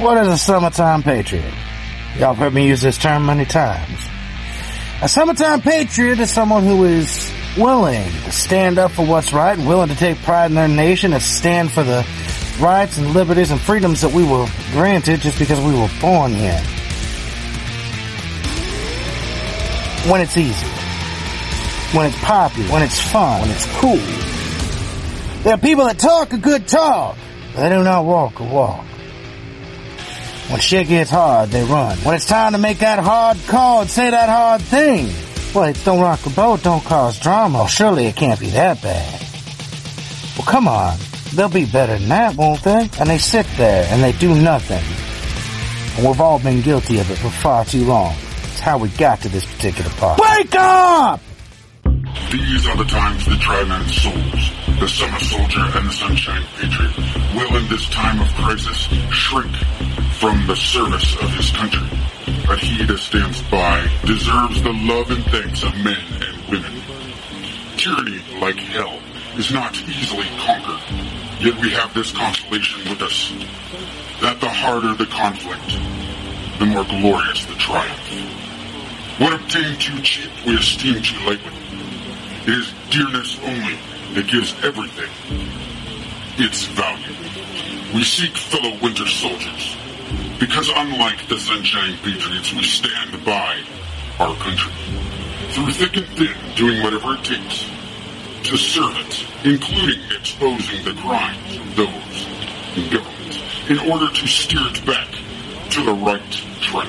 What is a summertime patriot? Y'all have heard me use this term many times. A summertime patriot is someone who is willing to stand up for what's right and willing to take pride in their nation and stand for the rights and liberties and freedoms that we were granted just because we were born here. When it's easy. When it's popular. When it's fun. When it's cool. There are people that talk a good talk, but they do not walk a walk. When shit gets hard, they run. When it's time to make that hard call and say that hard thing, wait, don't rock the boat, don't cause drama. Surely it can't be that bad. Well, come on. They'll be better than that, won't they? And they sit there and they do nothing. And we've all been guilty of it for far too long. It's how we got to this particular part. Wake up! These are the times the Tri-Man souls, the Summer Soldier and the Sunshine Patriot, will in this time of crisis shrink from the service of his country. But he that stands by deserves the love and thanks of men and women. Tyranny, like hell, is not easily conquered. Yet we have this consolation with us, that the harder the conflict, the more glorious the triumph. What obtained too cheap, we esteem too lightly. It is dearness only that gives everything its value. We seek fellow winter soldiers, because unlike the Sunshine Patriots, we stand by our country. Through thick and thin, doing whatever it takes to serve it, including exposing the crimes of those in government, in order to steer it back to the right track.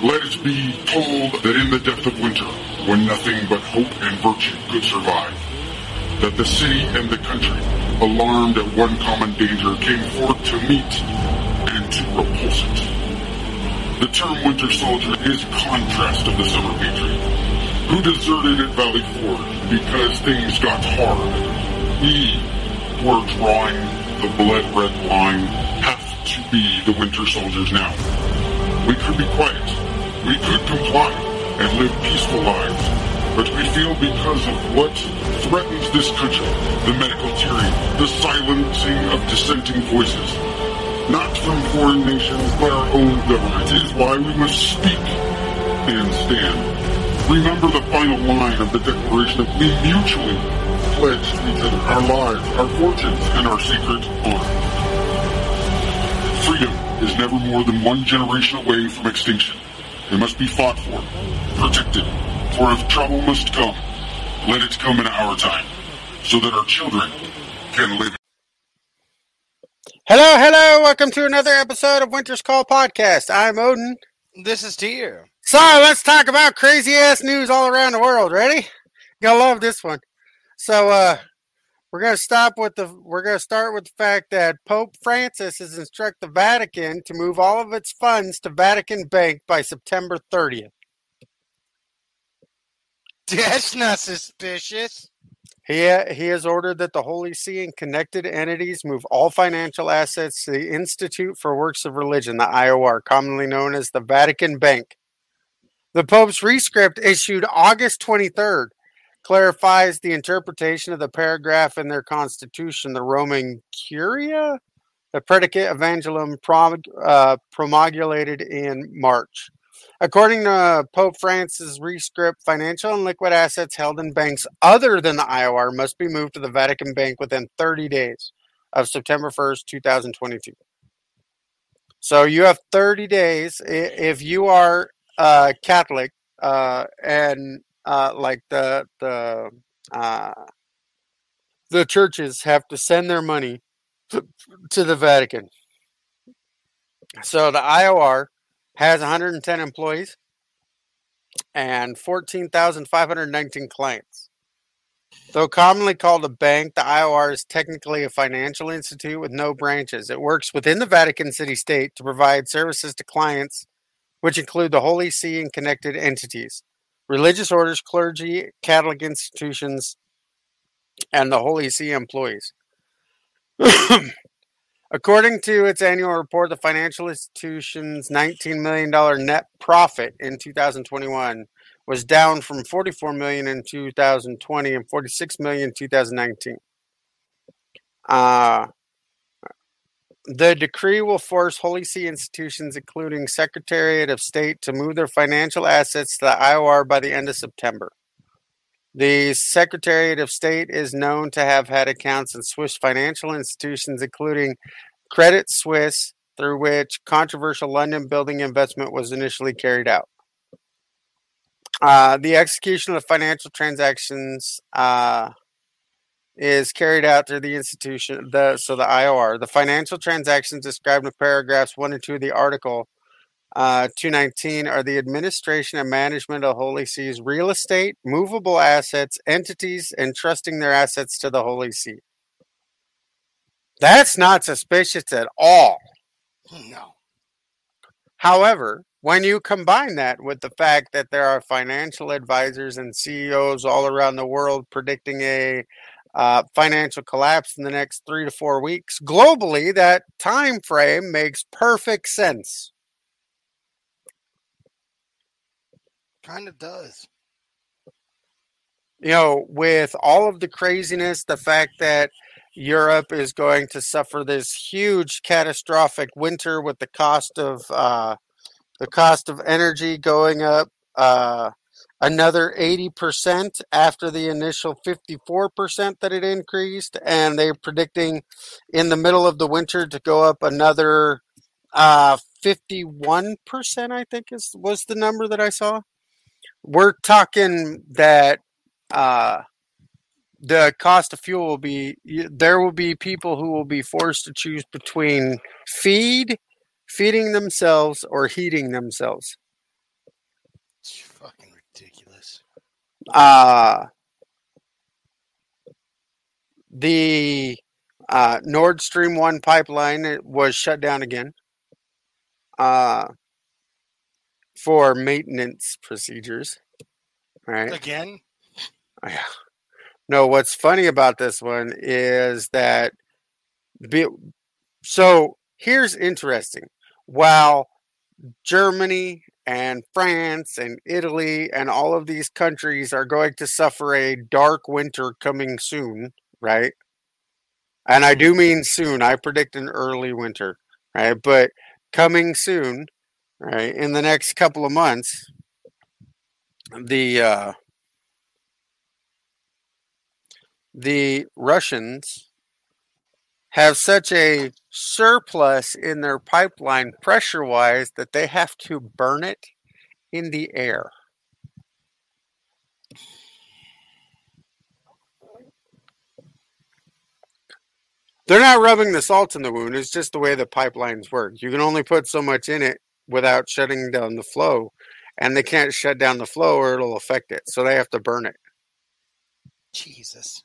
Let it be told that in the depth of winter, when nothing but hope and virtue could survive, that the city and the country, alarmed at one common danger, came forth to meet The term Winter Soldier is contrast of the Summer Patriot, who deserted at Valley Forge because things got hard. We were drawing the blood red line, have to be the Winter Soldiers now. We could be quiet. We could comply and live peaceful lives. But we feel because of what threatens this country, the medical tyranny, the silencing of dissenting voices, not from foreign nations, but our own government, is why we must speak and stand. Remember the final line of the Declaration that we mutually pledge to each other our lives, our fortunes, and our secret honor. Freedom is never more than one generation away from extinction. It must be fought for, protected, for if trouble must come, let it come in our time, so that our children can live. Hello, hello. Welcome to another episode of Winter's Call Podcast. I'm Odin. This is Tier. So let's talk about crazy ass news all around the world. Ready? You'll love this one. So uh we're gonna stop with the we're gonna start with the fact that Pope Francis has instructed the Vatican to move all of its funds to Vatican Bank by September 30th. That's not suspicious. He, he has ordered that the Holy See and connected entities move all financial assets to the Institute for Works of Religion, the IOR, commonly known as the Vatican Bank. The Pope's rescript issued August 23rd clarifies the interpretation of the paragraph in their constitution, the Roman Curia, the Praedicate Evangelium promulg- uh, promulgated in March. According to Pope Francis' rescript, financial and liquid assets held in banks other than the IOR must be moved to the Vatican Bank within 30 days of September 1st, 2022. So you have 30 days. If you are uh, Catholic uh, and uh, like the the uh, the churches have to send their money to the Vatican. So the IOR has 110 employees and 14,519 clients. Though commonly called a bank, the IOR is technically a financial institute with no branches. It works within the Vatican City State to provide services to clients, which include the Holy See and connected entities, religious orders, clergy, Catholic institutions, and the Holy See employees. According to its annual report, the financial institution's $19 million net profit in 2021 was down from 44 million in 2020 and 46 million in 2019. Uh, The decree will force Holy See institutions, including Secretariat of State, to move their financial assets to the IOR by the end of September. The Secretariat of State is known to have had accounts in Swiss financial institutions, including Credit Suisse, through which controversial London building investment was initially carried out. Uh, the execution of financial transactions uh, is carried out through the institution, the so the IOR. The financial transactions described in paragraphs one and two of the article uh, 219 are the administration and management of Holy See's real estate, movable assets, entities, entrusting their assets to the Holy See. That's not suspicious at all. No. However, when you combine that with the fact that there are financial advisors and CEOs all around the world predicting a uh, financial collapse in the next three to four weeks globally, that time frame makes perfect sense. Kind of does. You know, with all of the craziness, the fact that Europe is going to suffer this huge catastrophic winter with the cost of uh, the cost of energy going up uh, another 80% after the initial 54% that it increased and they're predicting in the middle of the winter to go up another uh, 51% i think is was the number that i saw we're talking that uh, the cost of fuel will be there will be people who will be forced to choose between feed feeding themselves or heating themselves It's fucking ridiculous. uh the uh, Nord Stream 1 pipeline was shut down again uh, for maintenance procedures. Right. Again? Yeah. No, what's funny about this one is that be, so here's interesting. While Germany and France and Italy and all of these countries are going to suffer a dark winter coming soon, right? And I mm-hmm. do mean soon. I predict an early winter, right? But coming soon, right? In the next couple of months, the uh the Russians have such a surplus in their pipeline pressure wise that they have to burn it in the air. They're not rubbing the salt in the wound. It's just the way the pipelines work. You can only put so much in it without shutting down the flow, and they can't shut down the flow or it'll affect it. So they have to burn it. Jesus.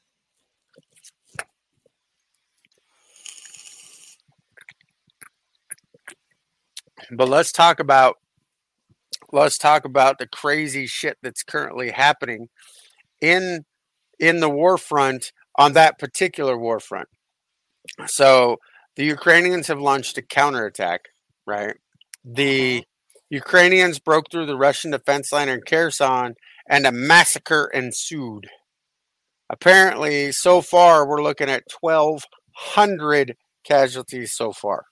But let's talk about let's talk about the crazy shit that's currently happening in in the war front on that particular war front. So the Ukrainians have launched a counterattack, right? The Ukrainians broke through the Russian defense line in Kherson and a massacre ensued. Apparently, so far, we're looking at 1,200 casualties so far.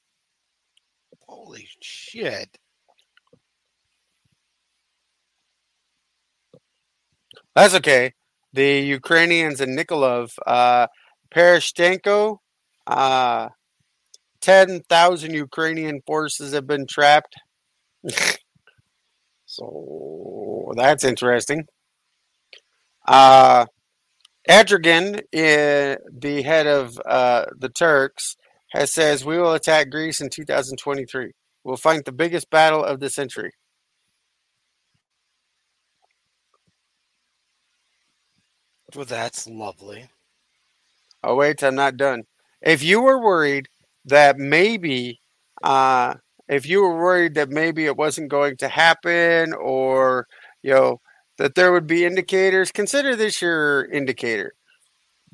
Holy shit. That's okay. The Ukrainians and Nikolov, uh, uh, 10,000 Ukrainian forces have been trapped. so that's interesting. Uh, Erdogan, uh, the head of uh, the Turks, has says we will attack Greece in 2023. We'll fight the biggest battle of the century. Well, that's lovely. Oh wait, I'm not done. If you were worried that maybe, uh, if you were worried that maybe it wasn't going to happen, or you know that there would be indicators, consider this your indicator.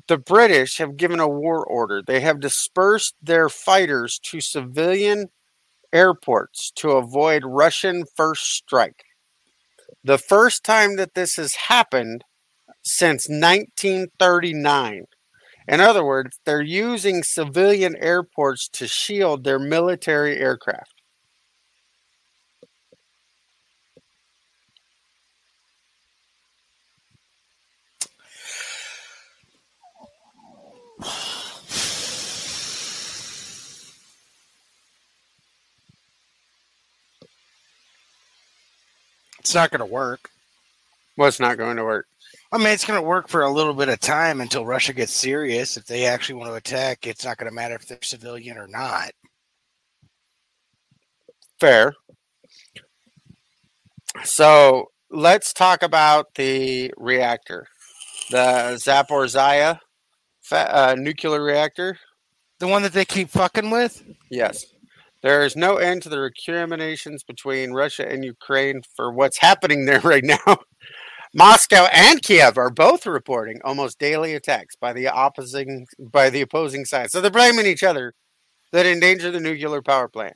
The British have given a war order. They have dispersed their fighters to civilian airports to avoid Russian first strike. The first time that this has happened since 1939. In other words, they're using civilian airports to shield their military aircraft. It's not going to work. What's not going to work? I mean, it's going to work for a little bit of time until Russia gets serious. If they actually want to attack, it's not going to matter if they're civilian or not. Fair. So let's talk about the reactor, the Zaporizhia fa- uh, nuclear reactor. The one that they keep fucking with? Yes. There is no end to the recriminations between Russia and Ukraine for what's happening there right now. Moscow and Kiev are both reporting almost daily attacks by the opposing by the opposing side. So they're blaming each other that endanger the nuclear power plant.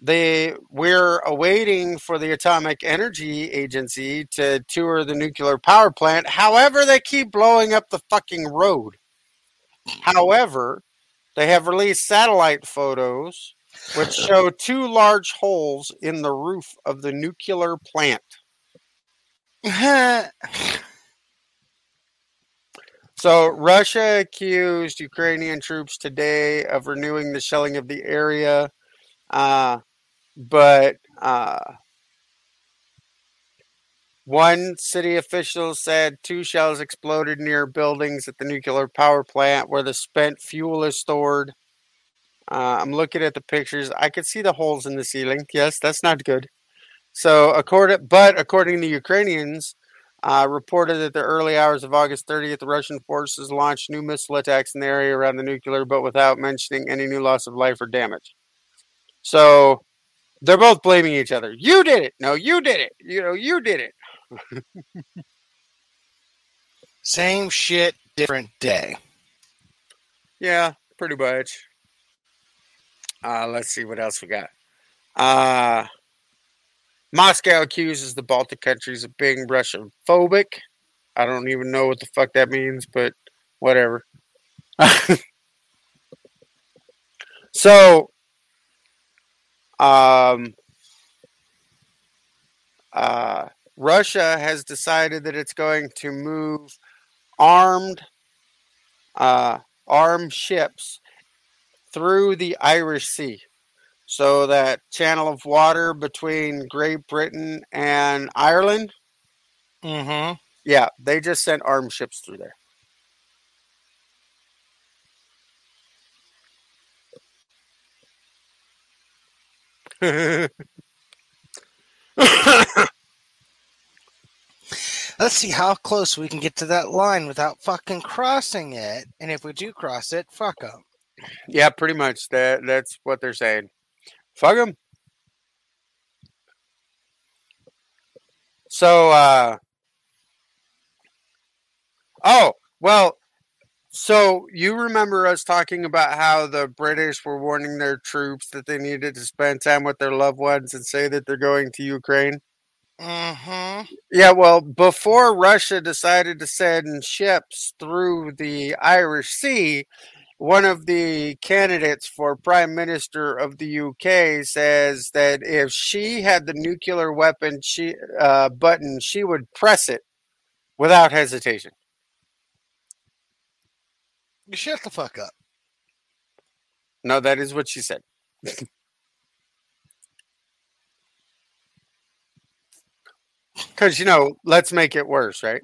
They we're awaiting for the Atomic Energy Agency to tour the nuclear power plant. However, they keep blowing up the fucking road. However, they have released satellite photos which show two large holes in the roof of the nuclear plant. So Russia accused Ukrainian troops today of renewing the shelling of the area, uh, but uh, one city official said two shells exploded near buildings at the nuclear power plant where the spent fuel is stored. Uh, I'm looking at the pictures. I could see the holes in the ceiling. Yes, that's not good. So, according, but according to Ukrainians, uh, reported that the early hours of August 30th, the Russian forces launched new missile attacks in the area around the nuclear, but without mentioning any new loss of life or damage. So, they're both blaming each other. You did it. No, you did it. You know, you did it. Same shit, different day. Yeah, pretty much. Uh, let's see what else we got. Uh, Moscow accuses the Baltic countries of being Russian phobic. I don't even know what the fuck that means, but whatever. so, um, uh, Russia has decided that it's going to move armed, uh, armed ships through the Irish Sea. So that channel of water between Great Britain and Ireland, Mm-hmm. yeah, they just sent armed ships through there. Let's see how close we can get to that line without fucking crossing it. And if we do cross it, fuck them. yeah, pretty much. That that's what they're saying. Fuck them. So, uh, oh well. So you remember us talking about how the British were warning their troops that they needed to spend time with their loved ones and say that they're going to Ukraine? Mm-hmm. Yeah, well, before Russia decided to send ships through the Irish Sea, one of the candidates for prime minister of the UK says that if she had the nuclear weapon she uh, button, she would press it without hesitation. Shut the fuck up. No, that is what she said. Because you know, let's make it worse, right?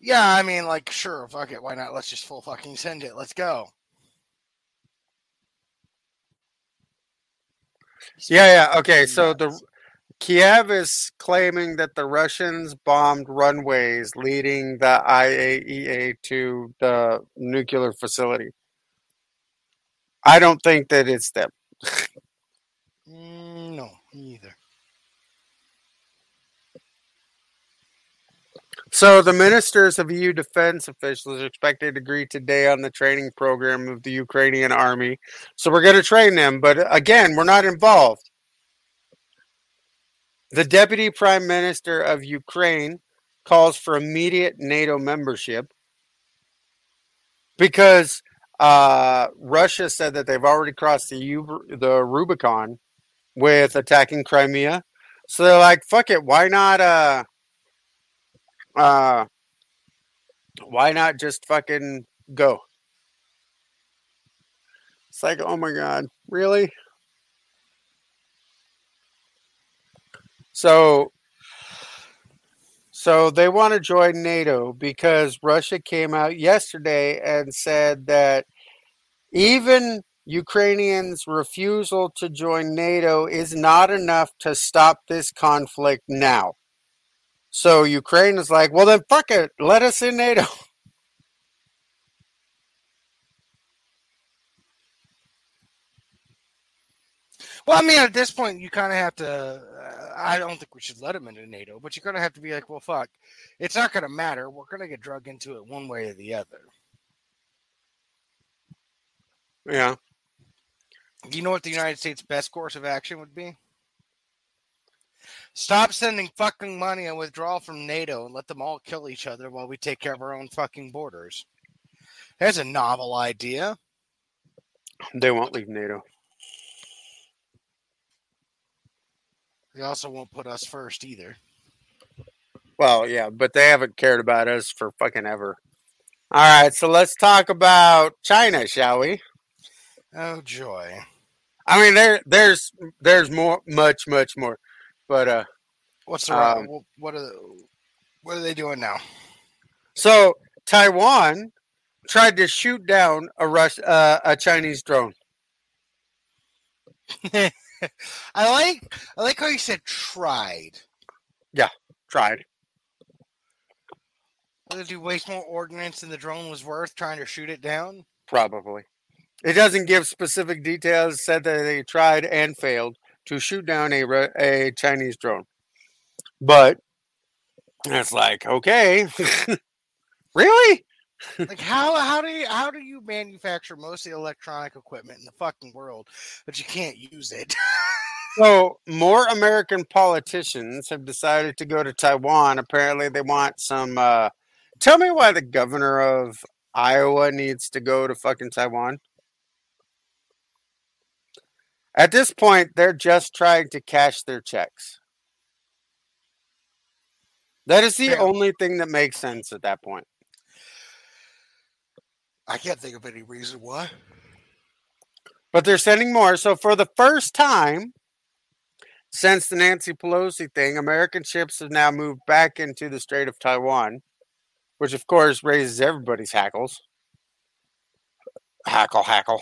Yeah, I mean, like, sure, fuck it. Why not? Let's just full fucking send it. Let's go. Yeah, yeah. Okay, so the Kiev is claiming that the Russians bombed runways leading the IAEA to the nuclear facility. I don't think that it's them. Mm, no, me either. So the ministers of EU defense officials are expected to agree today on the training program of the Ukrainian army. So we're going to train them, but again, we're not involved. The deputy prime minister of Ukraine calls for immediate NATO membership. because uh, Russia said that they've already crossed the U- the Rubicon with attacking Crimea. So they're like, "Fuck it, why not? Uh, uh, why not just fucking go?" It's like, oh my god, really? So, so they want to join NATO because Russia came out yesterday and said that even Ukrainians' refusal to join NATO is not enough to stop this conflict now. So Ukraine is like, well, then fuck it, let us in NATO. Well, I mean, at this point, you kind of have to. Uh, I don't think we should let them into NATO, but you're going to have to be like, well, fuck, it's not going to matter. We're going to get drug into it one way or the other. Yeah. Do you know what the United States' best course of action would be? Stop sending fucking money and withdraw from NATO and let them all kill each other while we take care of our own fucking borders. There's a novel idea. They won't leave NATO. They also won't put us first either. Well, yeah, but they haven't cared about us for fucking ever. All right, so let's talk about China, shall we? Oh joy! I mean, there, there's, there's more, much, much more, but uh, what's the um, what are the, what are they doing now? So Taiwan tried to shoot down a Rus- uh, a Chinese drone. I like I like how you said tried. Yeah, tried. Did you waste more ordnance than the drone was worth trying to shoot it down? Probably. It doesn't give specific details. Said that they tried and failed to shoot down a a Chinese drone, but it's like okay, really? like how how do you how do you manufacture most of the electronic equipment in the fucking world, but you can't use it? so more American politicians have decided to go to Taiwan. Apparently, they want some. Uh, tell me why the governor of Iowa needs to go to fucking Taiwan. At this point, they're just trying to cash their checks. That is the only thing that makes sense at that point. I can't think of any reason why. But they're sending more. So for the first time since the Nancy Pelosi thing, American ships have now moved back into the Strait of Taiwan, which of course raises everybody's hackles. Hackle, hackle.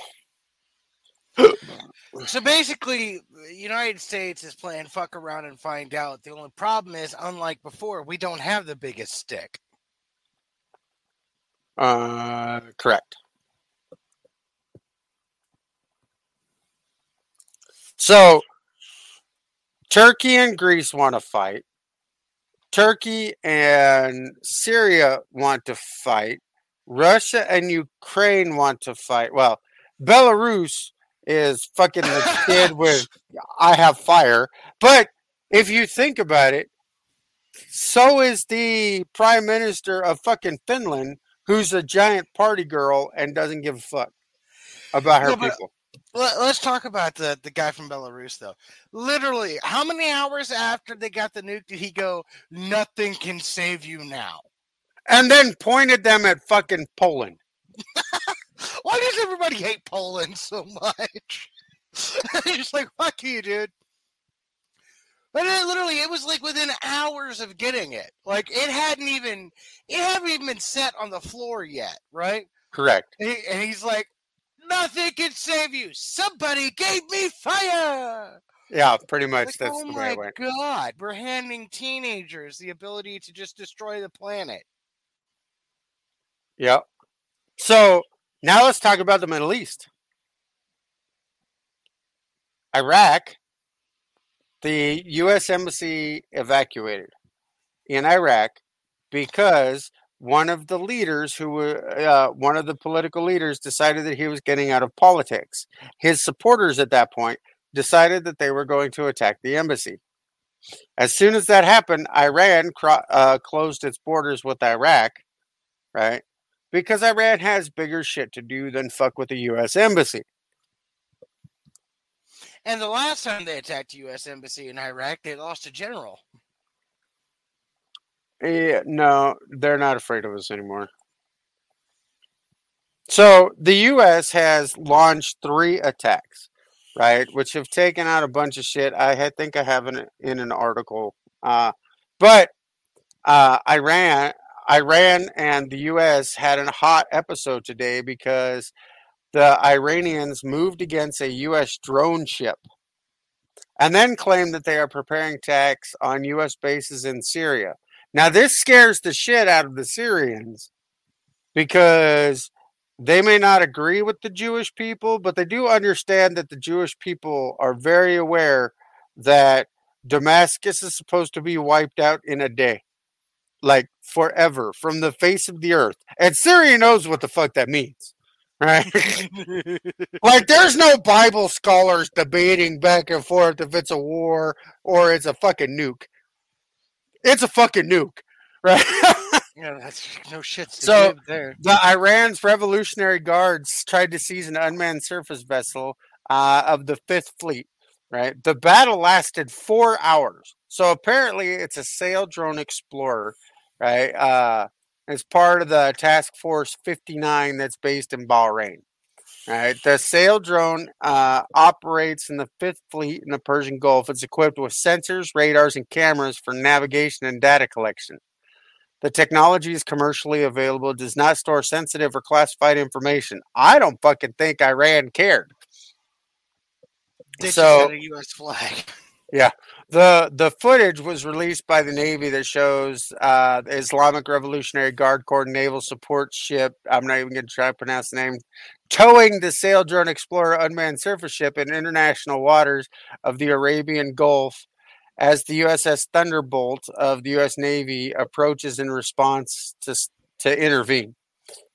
So basically, the United States is playing fuck around and find out. The only problem is, unlike before, we don't have the biggest stick. Uh, correct. So, Turkey and Greece want to fight. Turkey and Syria want to fight. Russia and Ukraine want to fight. Well, Belarus is fucking the kid with I have fire. But if you think about it, so is the prime minister of fucking Finland, who's a giant party girl and doesn't give a fuck about her people. Let, us talk about the, the guy from Belarus, though. Literally, how many hours after they got the nuke did he go, Nothing can save you now? And then pointed them at fucking Poland. Why does everybody hate Poland so much? Just like, fuck you, dude. But it, literally, it was like within hours of getting it. Like, it hadn't even, it hadn't even been set on the floor yet, right? Correct. And, he, and he's like, Nothing can save you. Somebody gave me fire. Yeah, pretty much. Like, that's oh the way my it went. god, we're handing teenagers the ability to just destroy the planet. Yep. So now let's talk about the Middle East. Iraq, the U.S. Embassy evacuated in Iraq because one of the leaders who were uh, one of the political leaders decided that he was getting out of politics. His supporters at that point decided that they were going to attack the embassy. As soon as that happened, Iran cro- uh, closed its borders with Iraq, right? Because Iran has bigger shit to do than fuck with the U.S. embassy. And the last time they attacked the U.S. embassy in Iraq, they lost a general. Yeah, no, they're not afraid of us anymore. So the U.S. has launched three attacks, right, which have taken out a bunch of shit. I think I have it in an article, uh, but uh, Iran, Iran, and the U.S. had a hot episode today because the Iranians moved against a U.S. drone ship, and then claimed that they are preparing attacks on U.S. bases in Syria. Now, this scares the shit out of the Syrians because they may not agree with the Jewish people, but they do understand that the Jewish people are very aware that Damascus is supposed to be wiped out in a day, like forever from the face of the earth. And Syria knows what the fuck that means. Right? like, there's no Bible scholars debating back and forth if it's a war or it's a fucking nuke. It's a fucking nuke, right? Yeah, that's no shit. So, there. the Iran's Revolutionary Guards tried to seize an unmanned surface vessel uh, of the Fifth Fleet. Right, the battle lasted four hours. So apparently, it's a Saildrone Explorer. Right, uh, it's part of the Task Force 59 that's based in Bahrain. Right, the Saildrone uh, operates in the Fifth Fleet in the Persian Gulf. It's equipped with sensors, radars, and cameras for navigation and data collection. The technology is commercially available, does not store sensitive or classified information. I don't fucking think Iran cared. Just so- had a U.S. flag. The the footage was released by the Navy that shows uh, Islamic Revolutionary Guard Corps naval support ship. I'm not even going to try to pronounce the name. Towing the Saildrone Explorer unmanned surface ship in international waters of the Arabian Gulf as the USS Thunderbolt of the U.S. Navy approaches in response to to intervene.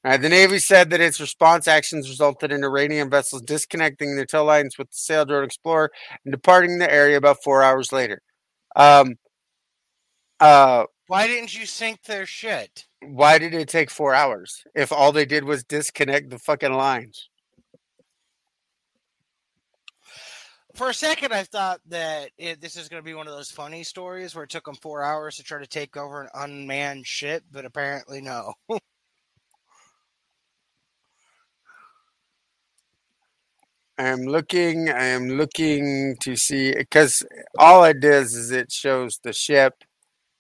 Uh, the Navy said that its response actions resulted in Iranian vessels disconnecting their tow lines with the Saildrone Explorer and departing the area about four hours later. Um, uh, Why didn't you sink their shit? why did it take four hours if all they did was disconnect the fucking lines? For a second, I thought that it, this is going to be one of those funny stories where it took them four hours to try to take over an unmanned ship, but apparently no. I am looking. I am looking to see because all it does is it shows the ship.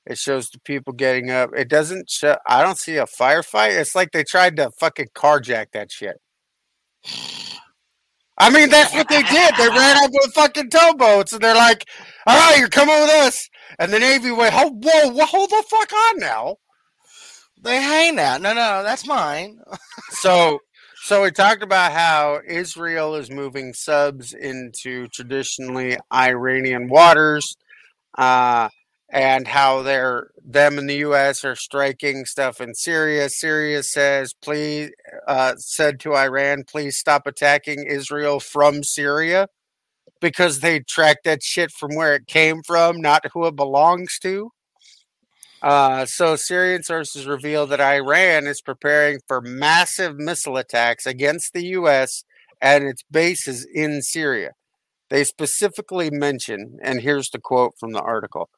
It shows the people getting up. It doesn't show. I don't see a firefight. It's like they tried to fucking carjack that shit. I mean, that's what they did. They ran up with fucking towboats, and they're like, "All right, you're coming with us." And the Navy went, "Oh, whoa, whoa, hold the fuck on now." they hang now. No, no, that's mine. so so we talked about how Israel is moving subs into traditionally Iranian waters, uh, and how they're them and the U.S. are striking stuff in Syria. Syria says, please, uh, said to Iran, please stop attacking Israel from Syria because they track that shit from where it came from, not who it belongs to. Uh, so Syrian sources reveal that Iran is preparing for massive missile attacks against the U.S. and its bases in Syria. They specifically mention, and here's the quote from the article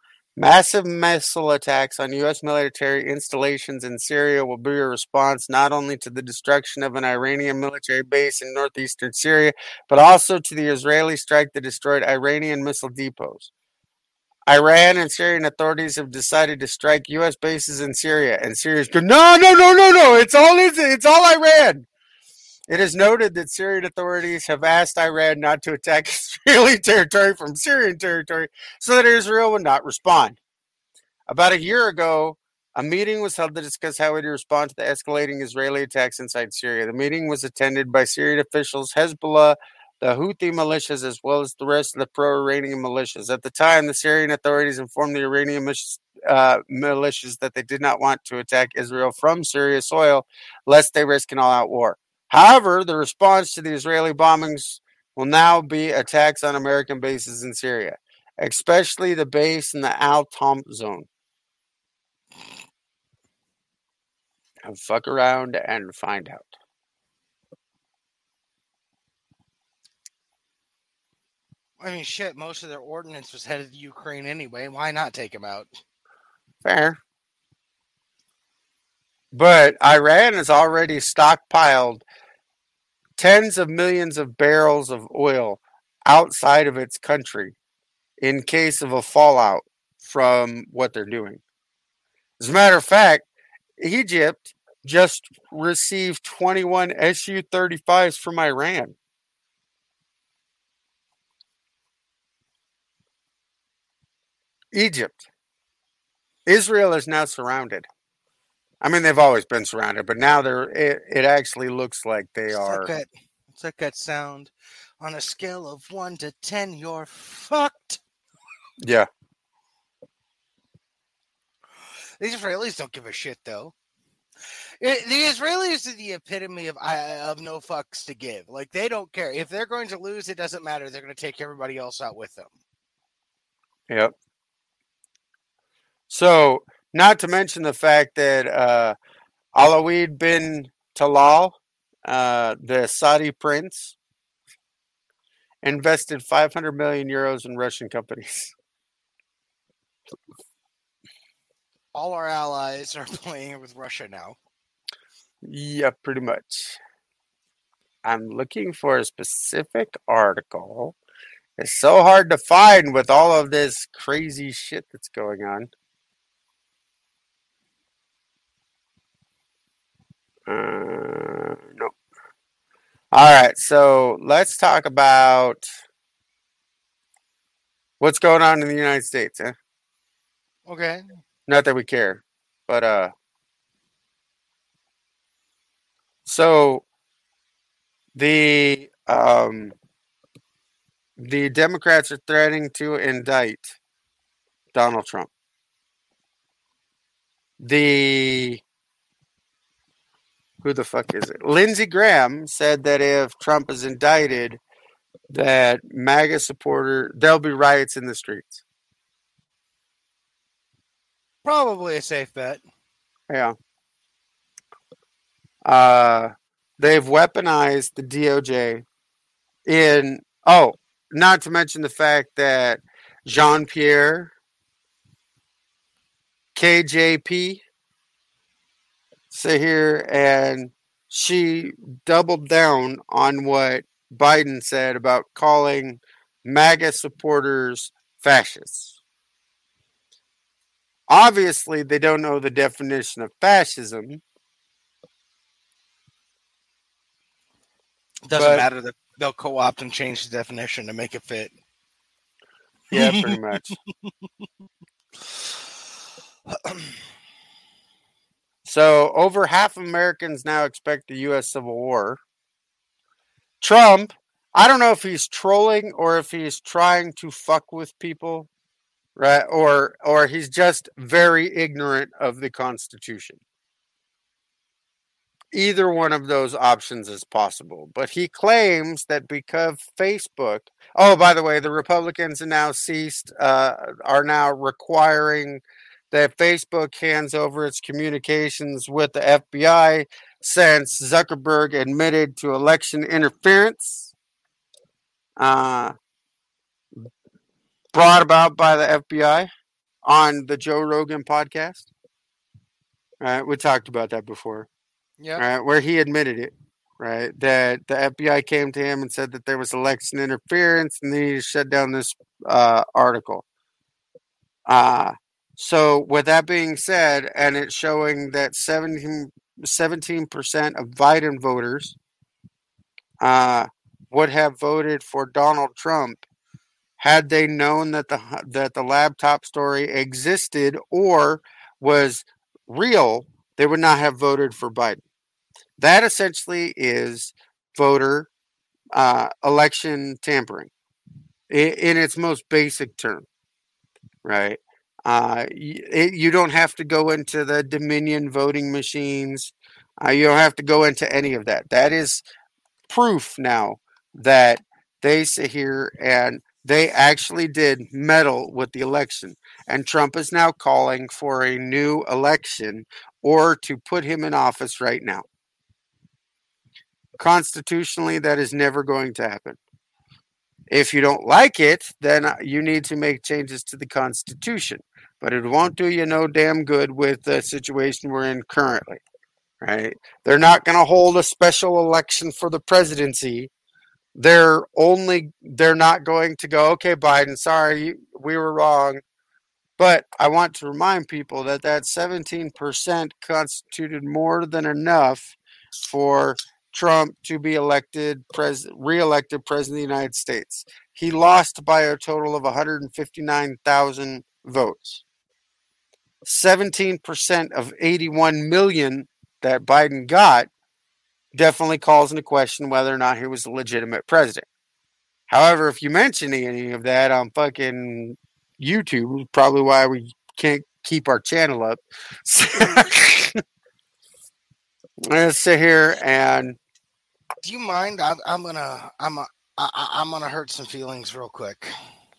Massive missile attacks on U.S. military installations in Syria will be a response not only to the destruction of an Iranian military base in northeastern Syria, but also to the Israeli strike that destroyed Iranian missile depots. Iran and Syrian authorities have decided to strike U.S. bases in Syria, and Syria's no, no, no, no, no, it's all it's all Iran. It is noted that Syrian authorities have asked Iran not to attack Israeli territory from Syrian territory so that Israel would not respond. About a year ago, a meeting was held to discuss how to respond to the escalating Israeli attacks inside Syria. The meeting was attended by Syrian officials, Hezbollah, the Houthi militias, as well as the rest of the pro Iranian militias. At the time, the Syrian authorities informed the Iranian militias, uh, militias that they did not want to attack Israel from Syria soil lest they risk an all out war. However, the response to the Israeli bombings will now be attacks on American bases in Syria, especially the base in the Al Tanf zone. and fuck around and find out. I mean, shit. Most of their ordnance was headed to Ukraine anyway. Why not take them out? Fair. But Iran has already stockpiled tens of millions of barrels of oil outside of its country in case of a fallout from what they're doing. As a matter of fact, Egypt just received 21 Su 35s from Iran. Egypt. Israel is now surrounded. I mean, they've always been surrounded, but now they're. It, it actually looks like they It's are. like that. It's like that sound. On a scale of one to ten, you're fucked. Yeah, The Israelis don't give a shit though. It- the Israelis are the epitome of I of no fucks to give. Like they don't care if they're going to lose. It doesn't matter. They're going to take everybody else out with them. Yep. So, not to mention the fact that uh, Alwaleed bin Talal, uh, the Saudi prince, invested 500 million euros in Russian companies. All our allies are playing with Russia now. Yeah, pretty much. I'm looking for a specific article. It's so hard to find with all of this crazy shit that's going on. Uh, no. All right, so let's talk about what's going on in the United States. Eh? Okay. Not that we care, but uh, so the um, the Democrats are threatening to indict Donald Trump. The who the fuck is it? Lindsey Graham said that if Trump is indicted, that MAGA supporter there'll be riots in the streets. Probably a safe bet. Yeah. Uh, they've weaponized the DOJ in, oh, not to mention the fact that Jean Pierre, KJP, sit here and she doubled down on what Biden said about calling MAGA supporters fascists. Obviously, they don't know the definition of fascism. It Doesn't But- matter that they'll co-opt and change the definition to make it fit. Yeah, pretty much. So, over half of Americans now expect the U.S. Civil War. Trump, I don't know if he's trolling or if he's trying to fuck with people, right? Or or he's just very ignorant of the Constitution. Either one of those options is possible, but he claims that because Facebook. Oh, by the way, the Republicans now ceased, uh, are now requiring that Facebook hands over its communications with the FBI since Zuckerberg admitted to election interference uh, brought about by the FBI on the Joe Rogan podcast. Right, we talked about that before, Yeah. right? Where he admitted it, right? That the FBI came to him and said that there was election interference, and then he shut down this uh, article. Uh, so, with that being said, and it's showing that 17 percent of Biden voters uh, would have voted for Donald Trump had they known that the that the laptop story existed or was real. They would not have voted for Biden. That essentially is voter uh, election tampering in, in its most basic term, right? Uh, it, you don't have to go into the Dominion voting machines. Uh, you don't have to go into any of that. That is proof now that they sit here and they actually did meddle with the election. And Trump is now calling for a new election or to put him in office right now. Constitutionally, that is never going to happen. If you don't like it, then uh, you need to make changes to the Constitution. But it won't do you no damn good with the situation we're in currently, right? They're not going to hold a special election for the presidency. They're only, they're not going to go, okay, Biden, sorry, we were wrong. But I want to remind people that that 17% constituted more than enough for Trump to be elected pres reelected president of the United States. He lost by a total of 159,000 votes. 17% of 81 million that Biden got definitely calls into question whether or not he was a legitimate president. However, if you mention any of that on fucking YouTube, probably why we can't keep our channel up. Let's sit here and. Do you mind? I'm, I'm gonna I'm a, I, I'm gonna hurt some feelings real quick.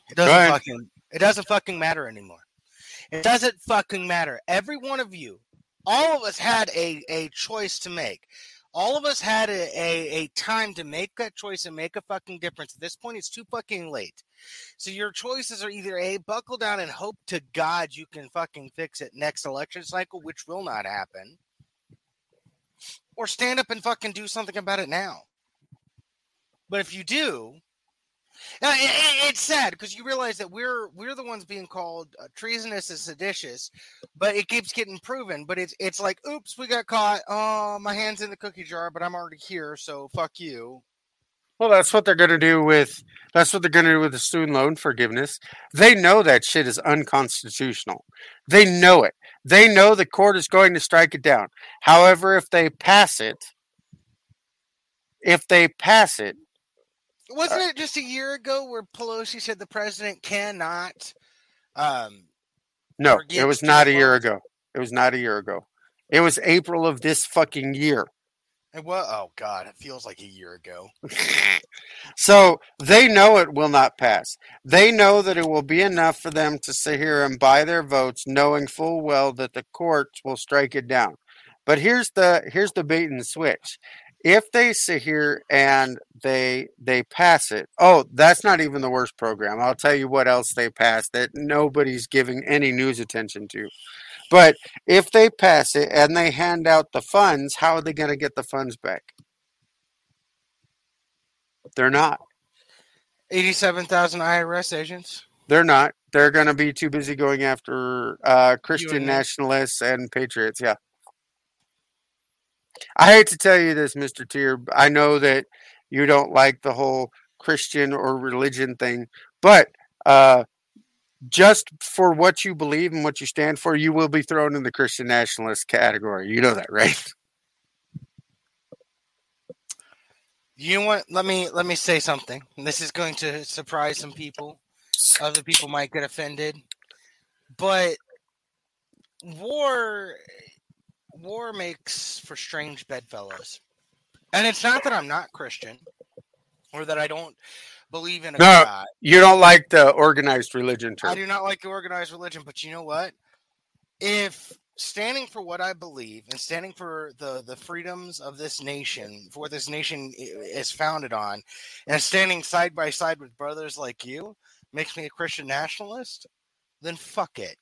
It doesn't fucking it doesn't fucking matter anymore. It doesn't fucking matter. Every one of you, all of us had a a choice to make. All of us had a, a, a time to make that choice and make a fucking difference. At this point, it's too fucking late. So your choices are either a buckle down and hope to God you can fucking fix it next election cycle, which will not happen or stand up and fucking do something about it now. But if you do, now, it, it, it's sad because you realize that we're we're the ones being called uh, treasonous and seditious, but it keeps getting proven. But it's it's like, oops, we got caught. Oh, my hands in the cookie jar, but I'm already here, so fuck you. Well, that's what they're going to do with that's what they're going to do with the student loan forgiveness. They know that shit is unconstitutional. They know it. They know the court is going to strike it down. However, if they pass it, if they pass it, wasn't uh, it just a year ago where Pelosi said the president cannot? Um, no, it was not a year ago. It was not a year ago. It was April of this fucking year. And what? Oh God, it feels like a year ago. so they know it will not pass. They know that it will be enough for them to sit here and buy their votes, knowing full well that the courts will strike it down. But here's the here's the bait and switch. If they sit here and they they pass it, oh, that's not even the worst program. I'll tell you what else they passed that nobody's giving any news attention to. But if they pass it and they hand out the funds, how are they going to get the funds back? They're not. 87,000 IRS agents? They're not. They're going to be too busy going after uh, Christian nationalists and patriots. Yeah. I hate to tell you this, Mr. Tyr. I know that you don't like the whole Christian or religion thing, but uh, just for what you believe and what you stand for, you will be thrown in the Christian nationalist category. You know that, right? You want? Let me let me say something. This is going to surprise some people. Other people might get offended, but war war makes for strange bedfellows. And it's not that I'm not Christian or that I don't believe in a no, God. You don't like the organized religion term. I do not like the organized religion, but you know what? If standing for what I believe and standing for the the freedoms of this nation, for what this nation is founded on, and standing side by side with brothers like you makes me a Christian nationalist, then fuck it.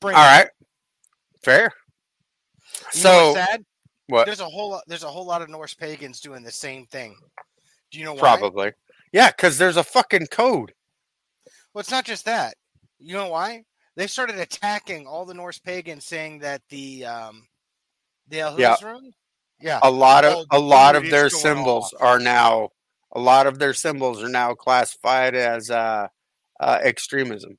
Bring All it. right, fair. You so sad? What? There's a whole there's a whole lot of Norse pagans doing the same thing. Do you know why? Probably. Yeah, because there's a fucking code. Well, it's not just that. You know why? They started attacking all the Norse pagans, saying that the um, the yeah. yeah, a lot of a lot of their symbols off. are now a lot of their symbols are now classified as uh, uh, extremism.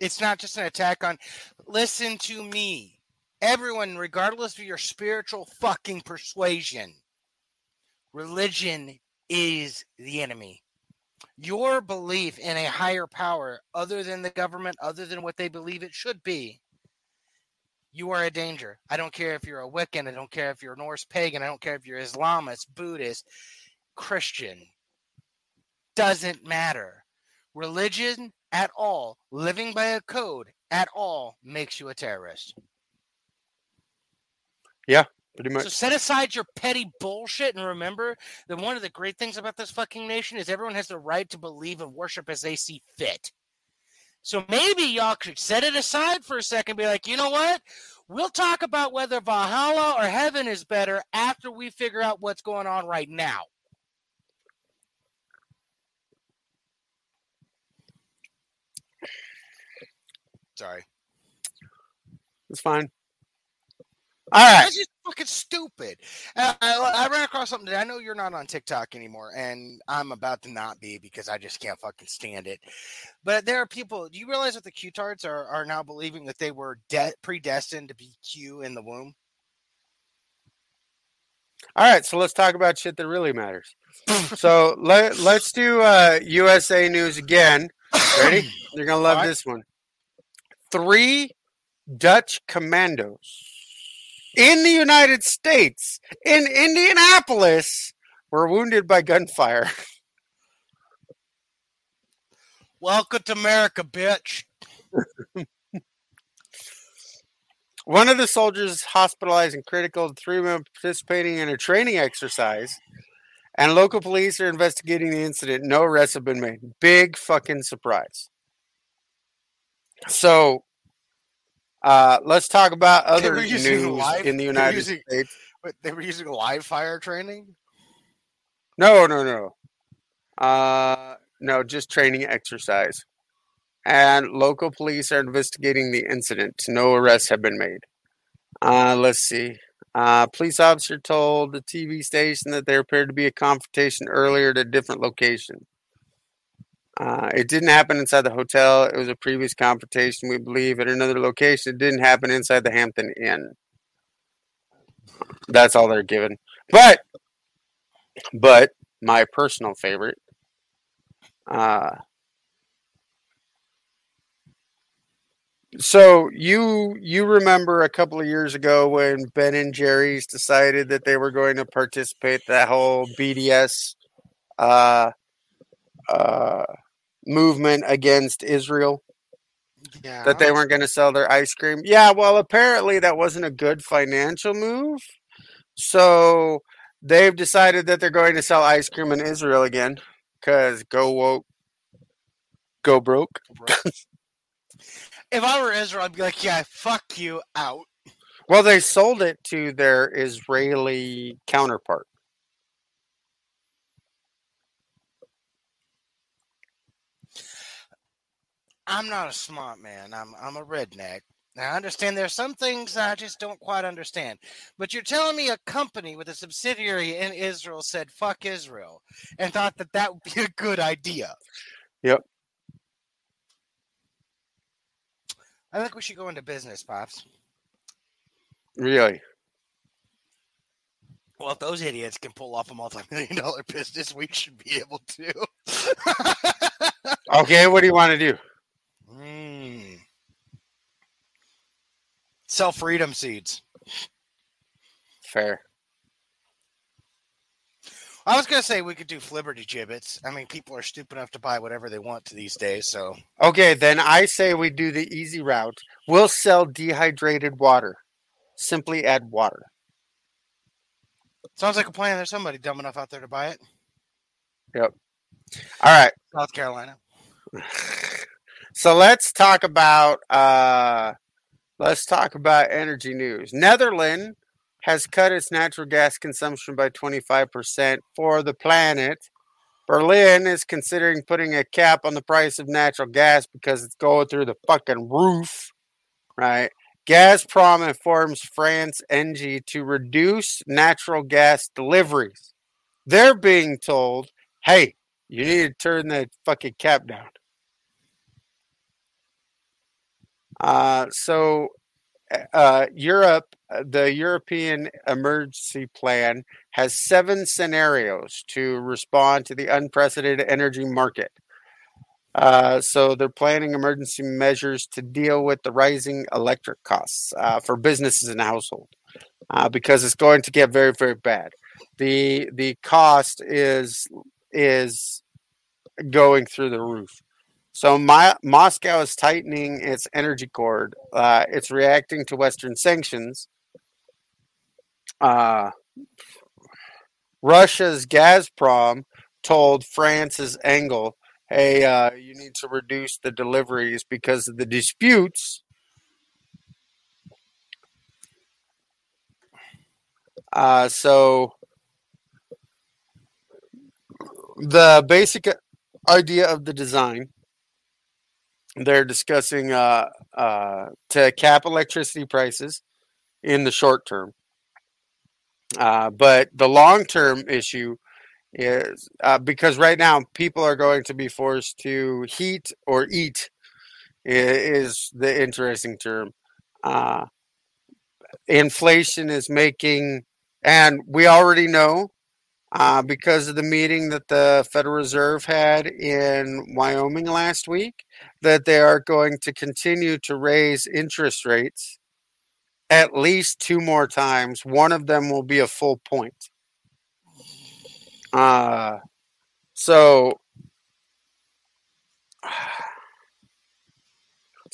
It's not just an attack on. Listen to me, everyone, regardless of your spiritual fucking persuasion religion is the enemy. Your belief in a higher power other than the government, other than what they believe it should be, you are a danger. I don't care if you're a Wiccan, I don't care if you're Norse pagan, I don't care if you're Islamist, Buddhist, Christian. Doesn't matter. Religion at all, living by a code at all makes you a terrorist. Yeah, pretty much. So set aside your petty bullshit and remember that one of the great things about this fucking nation is everyone has the right to believe and worship as they see fit. So maybe y'all could set it aside for a second, be like, you know what? We'll talk about whether Valhalla or heaven is better after we figure out what's going on right now. Sorry. It's fine. All right. That's just fucking stupid. Uh, I, I ran across something today. I know you're not on TikTok anymore, and I'm about to not be because I just can't fucking stand it. But there are people. Do you realize that the Q-tards are, are now believing that they were de- predestined to be Q in the womb? All right. So let's talk about shit that really matters. so let, let's do uh, USA News again. Ready? You're going to love right. this one. Three Dutch commandos in the United States, in Indianapolis, were wounded by gunfire. Welcome to America, bitch. One of the soldiers hospitalized and critical. Three men participating in a training exercise, and local police are investigating the incident. No arrests have been made. Big fucking surprise. So, uh, let's talk about other news live- in the United using- States. But they were using live fire training. No, no, no. Uh, no, just training exercise. And local police are investigating the incident. No arrests have been made. Uh, let's see. Uh, police officer told the TV station that there appeared to be a confrontation earlier at a different location. Uh, it didn't happen inside the hotel. It was a previous confrontation, we believe, at another location. It didn't happen inside the Hampton Inn. That's all they're given. But, but my personal favorite. Uh, so you you remember a couple of years ago when Ben and Jerry's decided that they were going to participate that whole BDS uh, uh, movement against Israel Yeah. that they weren't going to sell their ice cream. Yeah, well, apparently that wasn't a good financial move. So they've decided that they're going to sell ice cream in Israel again because go woke, go broke. if I were Israel, I'd be like, yeah, fuck you out. Well, they sold it to their Israeli counterpart. I'm not a smart man. I'm I'm a redneck. Now, I understand there's some things I just don't quite understand. But you're telling me a company with a subsidiary in Israel said fuck Israel and thought that that would be a good idea. Yep. I think we should go into business, Pops. Really? Well, if those idiots can pull off a multi-million dollar business, we should be able to. Okay, what do you want to do? Sell freedom seeds. Fair. I was gonna say we could do Flibberty gibbets. I mean, people are stupid enough to buy whatever they want to these days. So Okay, then I say we do the easy route. We'll sell dehydrated water. Simply add water. sounds like a plan. There's somebody dumb enough out there to buy it. Yep. All right. South Carolina. So let's talk about uh let's talk about energy news. Netherlands has cut its natural gas consumption by 25% for the planet. Berlin is considering putting a cap on the price of natural gas because it's going through the fucking roof, right? Gazprom informs France Engie to reduce natural gas deliveries. They're being told, "Hey, you need to turn that fucking cap down." Uh, so, uh, Europe, uh, the European Emergency Plan has seven scenarios to respond to the unprecedented energy market. Uh, so they're planning emergency measures to deal with the rising electric costs uh, for businesses and households uh, because it's going to get very very bad. the The cost is is going through the roof. So my, Moscow is tightening its energy cord. Uh, it's reacting to Western sanctions. Uh, Russia's Gazprom told France's Engie, "Hey, uh, you need to reduce the deliveries because of the disputes." Uh, so the basic idea of the design they're discussing uh, uh, to cap electricity prices in the short term. Uh, but the long term issue is uh, because right now people are going to be forced to heat or eat, is the interesting term. Uh, inflation is making, and we already know uh, because of the meeting that the Federal Reserve had in Wyoming last week, that they are going to continue to raise interest rates at least two more times. One of them will be a full point. Uh, so,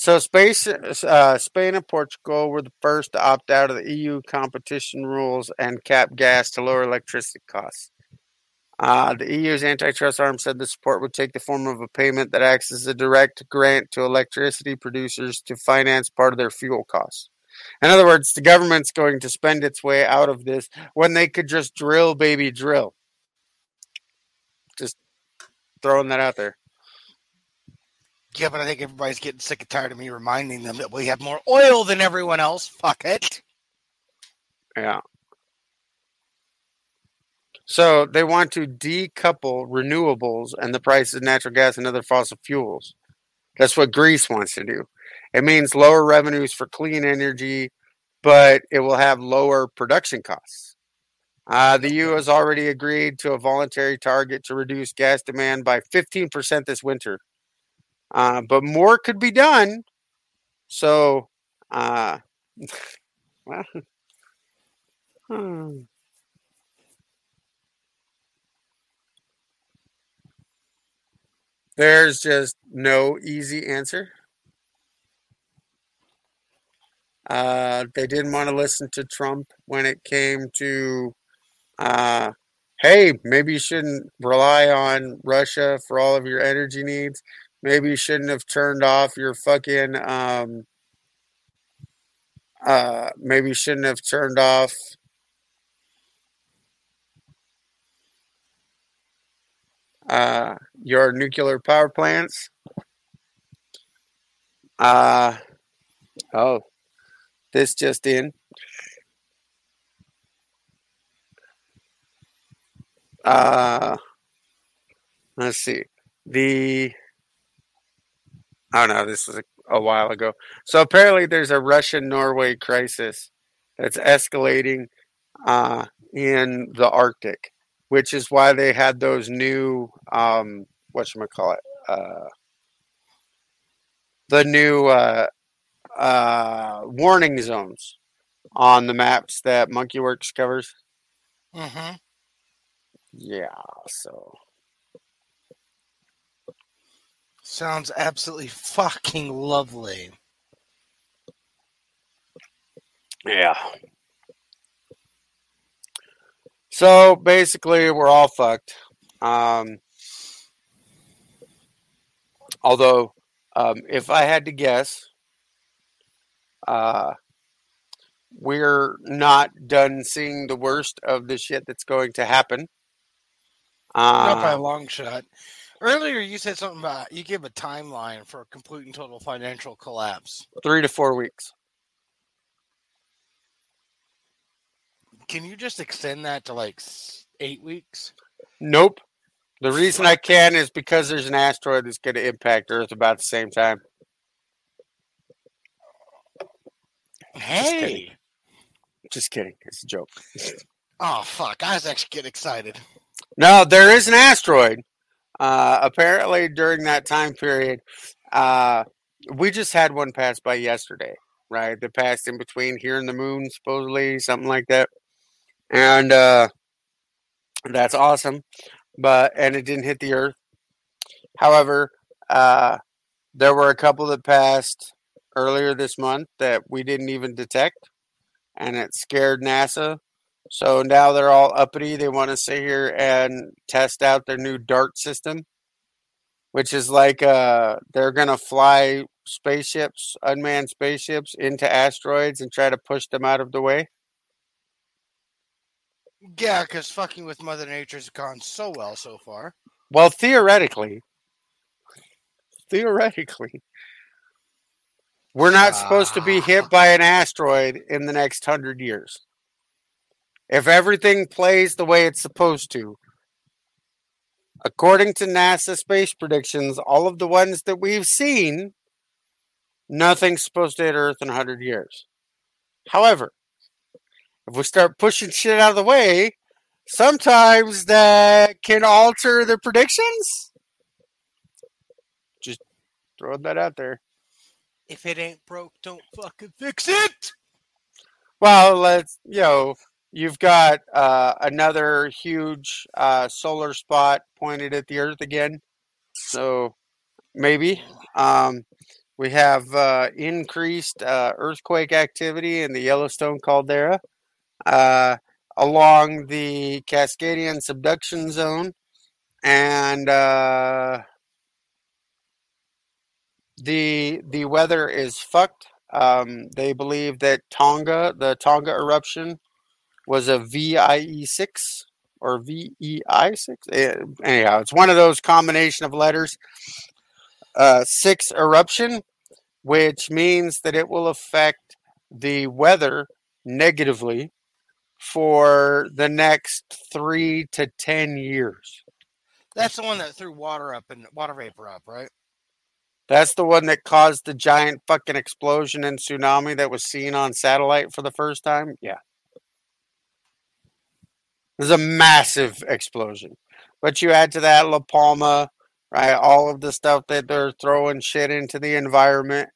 so uh, Spain and Portugal were the first to opt out of the EU competition rules and cap gas to lower electricity costs. Uh, the EU's antitrust arm said the support would take the form of a payment that acts as a direct grant to electricity producers to finance part of their fuel costs. In other words, the government's going to spend its way out of this when they could just drill, baby, drill. Just throwing that out there. Yeah, but I think everybody's getting sick and tired of me reminding them that we have more oil than everyone else. Fuck it. Yeah. So they want to decouple renewables and the price of natural gas and other fossil fuels. That's what Greece wants to do. It means lower revenues for clean energy, but it will have lower production costs. Uh, the EU has already agreed to a voluntary target to reduce gas demand by 15% this winter. Uh, but more could be done. So, uh, well, hmm. There's just no easy answer. Uh, they didn't want to listen to Trump when it came to, uh, hey, maybe you shouldn't rely on Russia for all of your energy needs. Maybe you shouldn't have turned off your fucking, um, uh, maybe you shouldn't have turned off uh, your nuclear power plants. Uh, oh, this just in. Uh, let's see. The, oh no, this was a, a while ago. So apparently there's a Russian Norway crisis that's escalating uh, in the Arctic which is why they had those new um, what should I call it? Uh, the new uh, uh, warning zones on the maps that MonkeyWerx covers. Mm-hmm. Yeah, so sounds absolutely fucking lovely. Yeah. So basically, we're all fucked. Um, although, um, if I had to guess, uh, we're not done seeing the worst of the shit that's going to happen. Not by a Uh, long shot. Earlier, you said something about you give a timeline for a complete and total financial collapse. three to four weeks. Can you just extend that to like eight weeks? Nope. The reason I can is because there's an asteroid that's going to impact Earth about the same time. Hey! Just kidding. It's a joke. Oh, fuck. I was actually getting excited. No, there is an asteroid. Uh, apparently, during that time period, uh, we just had one pass by yesterday, right? That passed in between here and the moon, supposedly, something like that. And uh, that's awesome. But and it didn't hit the Earth. However, uh, There were a couple that passed earlier this month that we didn't even detect, and it scared NASA. So now they're all uppity. They want to sit here and test out their new DART system, which is like uh, they're going to fly spaceships, unmanned spaceships, into asteroids and try to push them out of the way. Yeah, because fucking with Mother Nature's gone so well so far. Well, theoretically, theoretically, we're not supposed to be hit by an asteroid in the next hundred years. If everything plays the way it's supposed to, according to NASA space predictions, all of the ones that we've seen, nothing's supposed to hit Earth in 100 years. However, if we start pushing shit out of the way, sometimes that can alter the predictions. Just throwing that out there. If it ain't broke, don't fucking fix it. Well, let's, you know, you've got uh, another huge uh, solar spot pointed at the Earth again. So maybe. Um, we have uh, increased uh, earthquake activity in the Yellowstone caldera uh, along the Cascadian subduction zone. And uh, the the weather is fucked. Um, they believe that Tonga, the Tonga eruption, was a VIE six or VEI six. Eh, Anyhow, it's one of those combination of letters. Uh, six eruption, which means that it will affect the weather negatively for the next three to ten years. That's the one that threw water up and water vapor up, right? That's the one that caused the giant fucking explosion and tsunami that was seen on satellite for the first time. Yeah. Was a massive explosion. But you add to that La Palma, right? All of the stuff that they're throwing shit into the environment,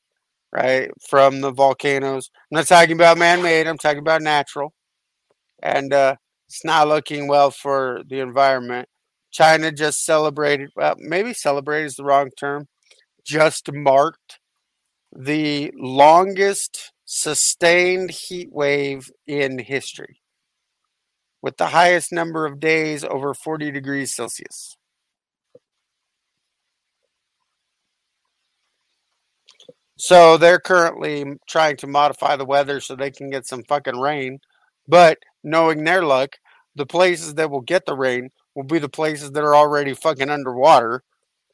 right? From the volcanoes. I'm not talking about man made, I'm talking about natural. And uh, it's not looking well for the environment. China just celebrated, well, maybe celebrated is the wrong term just marked the longest sustained heat wave in history with the highest number of days over 40 degrees Celsius. So they're currently trying to modify the weather so they can get some fucking rain. But knowing their luck, the places that will get the rain will be the places that are already fucking underwater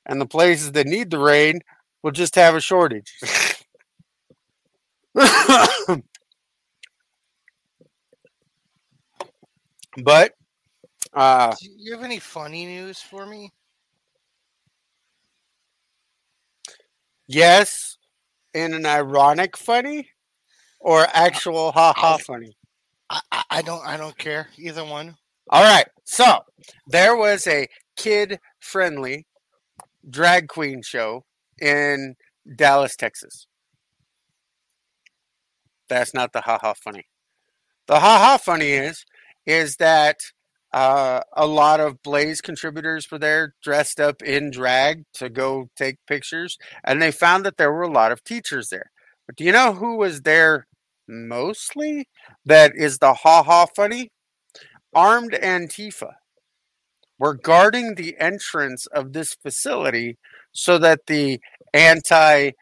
and the places that need the rain will just have a shortage. but uh, Do you have any funny news for me? yes, in an ironic funny or actual ha ha funny. I, I, don't I don't care either one. All right. So there was a kid friendly drag queen show in Dallas, Texas. That's not the ha ha funny. The ha ha funny is is that uh, a lot of Blaze contributors were there dressed up in drag to go take pictures, and they found that there were a lot of teachers there. But do you know who was there mostly? That is the ha ha funny. Armed Antifa were guarding the entrance of this facility so that the anti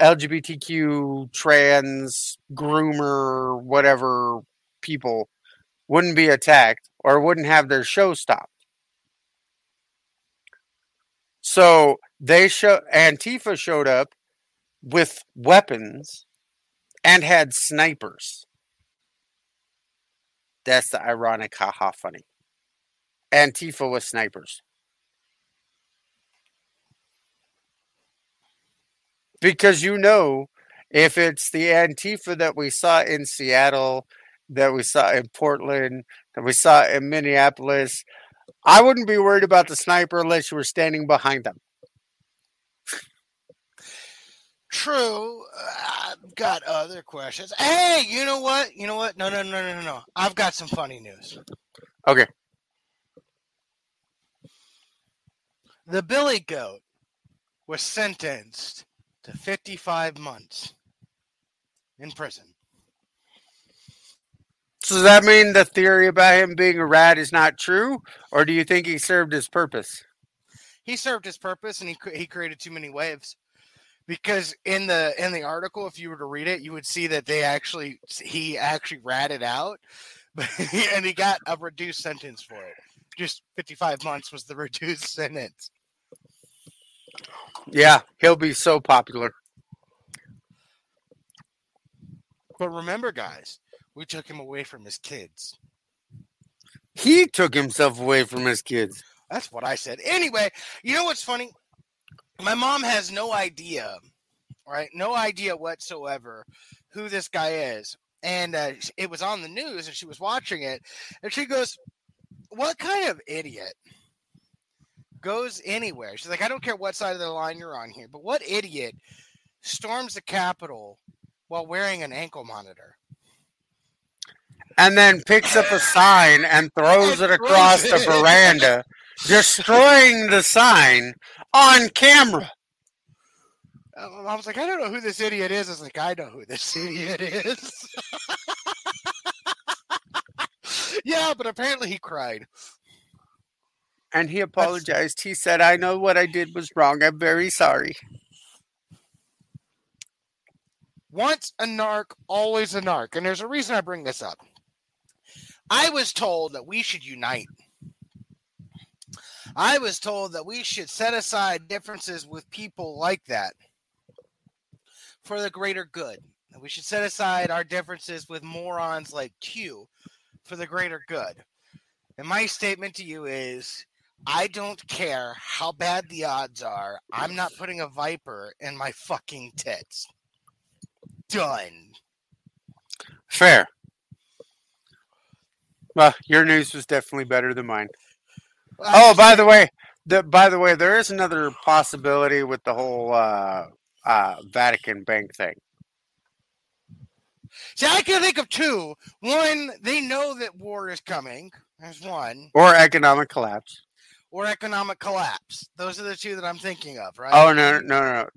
LGBTQ trans groomer whatever people wouldn't be attacked or wouldn't have their show stopped. So they show Antifa showed up with weapons and had snipers. That's the ironic haha funny. Antifa with snipers. because you know if it's the Antifa that we saw in Seattle, that we saw in Portland, that we saw in Minneapolis, I wouldn't be worried about the sniper unless you were standing behind them. True. uh, I've got other questions. Hey, you know what? You know what? No, no, no, no, no, no. I've got some funny news. Okay. The Billy Goat was sentenced to 55 months in prison. So does that mean the theory about him being a rat is not true, or do you think he served his purpose? He served his purpose, and he he created too many waves. Because in the in the article, if you were to read it, you would see that they actually he actually ratted out, but and he got a reduced sentence for it. Just 55 months was the reduced sentence. Yeah, he'll be so popular. But remember, guys, we took him away from his kids. He took himself away from his kids. That's what I said. Anyway, you know what's funny? My mom has no idea, right? No idea whatsoever who this guy is. And uh, it was on the news and she was watching it. And she goes, What kind of idiot goes anywhere? She's like, I don't care what side of the line you're on here, but what idiot storms the Capitol while wearing an ankle monitor? And then picks up a sign and throws it across the veranda, destroying the sign on camera. I was like, I don't know who this idiot is. I was like, I know who this idiot is. yeah, but apparently he cried. And he apologized. He said, I know what I did was wrong. I'm very sorry. Once a narc, always a narc. And there's a reason I bring this up. I was told that we should unite. I was told that we should set aside differences with people like that for the greater good. We should set aside our differences with morons like Q for the greater good. And my statement to you is I don't care how bad the odds are. I'm not putting a viper in my fucking tits. Done. Fair. Well, your news was definitely better than mine. Oh, by the way, the by the way, there is another possibility with the whole uh, uh, Vatican Bank thing. See, I can think of two. One, they know that war is coming. There's one. Or economic collapse. Or economic collapse. Those are the two that I'm thinking of, right? Oh no, no, no.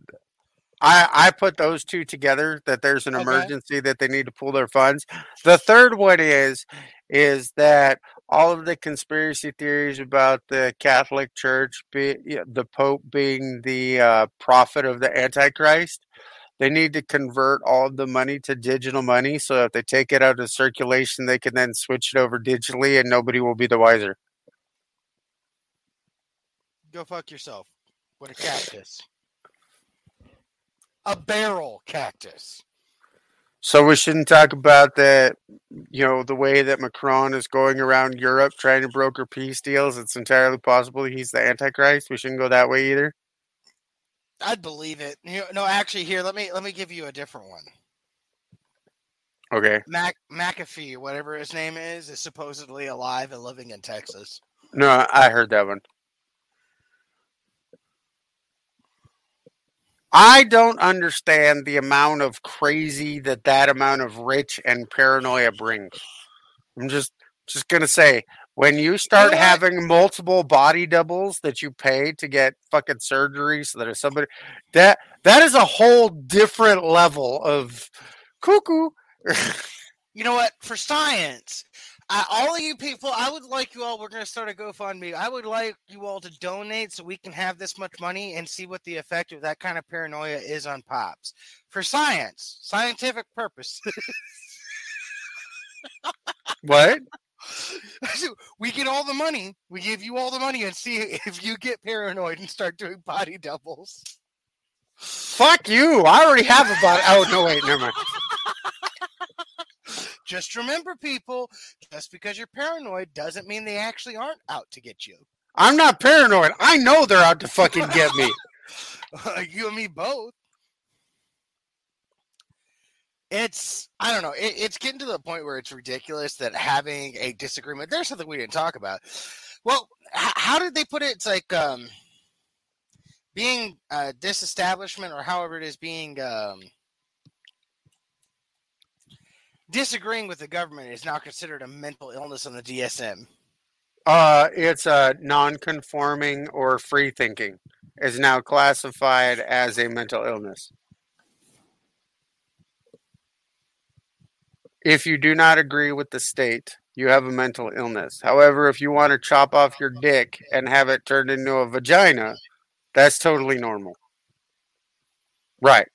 I I put those two together that there's an Okay. emergency that they need to pull their funds. The third one is is that all of the conspiracy theories about the Catholic Church, be, the Pope being the uh, prophet of the Antichrist, they need to convert all the money to digital money. So if they take it out of circulation, they can then switch it over digitally, and nobody will be the wiser. Go fuck yourself. What a cactus. A barrel cactus. So we shouldn't talk about that, you know, the way that Macron is going around Europe trying to broker peace deals. It's entirely possible he's the Antichrist. We shouldn't go that way either. I'd believe it. No, actually, here let me let me give you a different one. Okay. Mac McAfee, whatever his name is, is supposedly alive and living in Texas. No, I heard that one. I don't understand the amount of crazy that that amount of rich and paranoia brings. I'm just just gonna say when you start what? having multiple body doubles that you pay to get fucking surgery so that if somebody that that is a whole different level of cuckoo. You know what? For science, All of you people, I would like you all. We're going to start a GoFundMe. I would like you all to donate so we can have this much money and see what the effect of that kind of paranoia is on pops. For science, scientific purpose. what? we get all the money. We give you all the money and see if you get paranoid and start doing body doubles. Fuck you! I already have a body. Oh no, wait, never mind. Just remember, people, just because you're paranoid doesn't mean they actually aren't out to get you. I'm not paranoid. I know they're out to fucking get me. you and me both. It's I don't know. It, it's getting to the point where it's ridiculous that having a disagreement. There's something we didn't talk about. Well, h- how did they put it? It's like um, being uh, disestablishment, or however it is, being um, disagreeing with the government is now considered a mental illness on the DSM. Uh, it's uh, non-conforming or free thinking. is now classified as a mental illness. If you do not agree with the state, you have a mental illness. However, if you want to chop off your dick and have it turned into a vagina, that's totally normal. Right.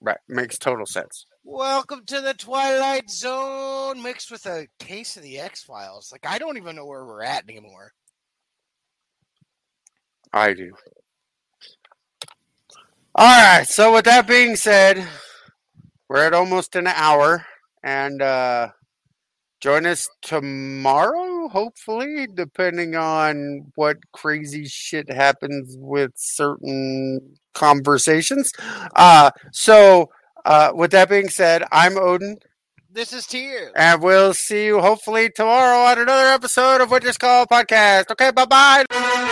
Right. Makes total sense. Welcome to the Twilight Zone mixed with a case of the X Files. Like, I don't even know where we're at anymore. I do. All right. So, with that being said, we're at almost an hour. And uh, join us tomorrow, hopefully, depending on what crazy shit happens with certain conversations. Uh, so, uh, with that being said, I'm Odin. This is Tyr. And we'll see you hopefully tomorrow on another episode of Winter's Call Podcast. Okay, bye bye.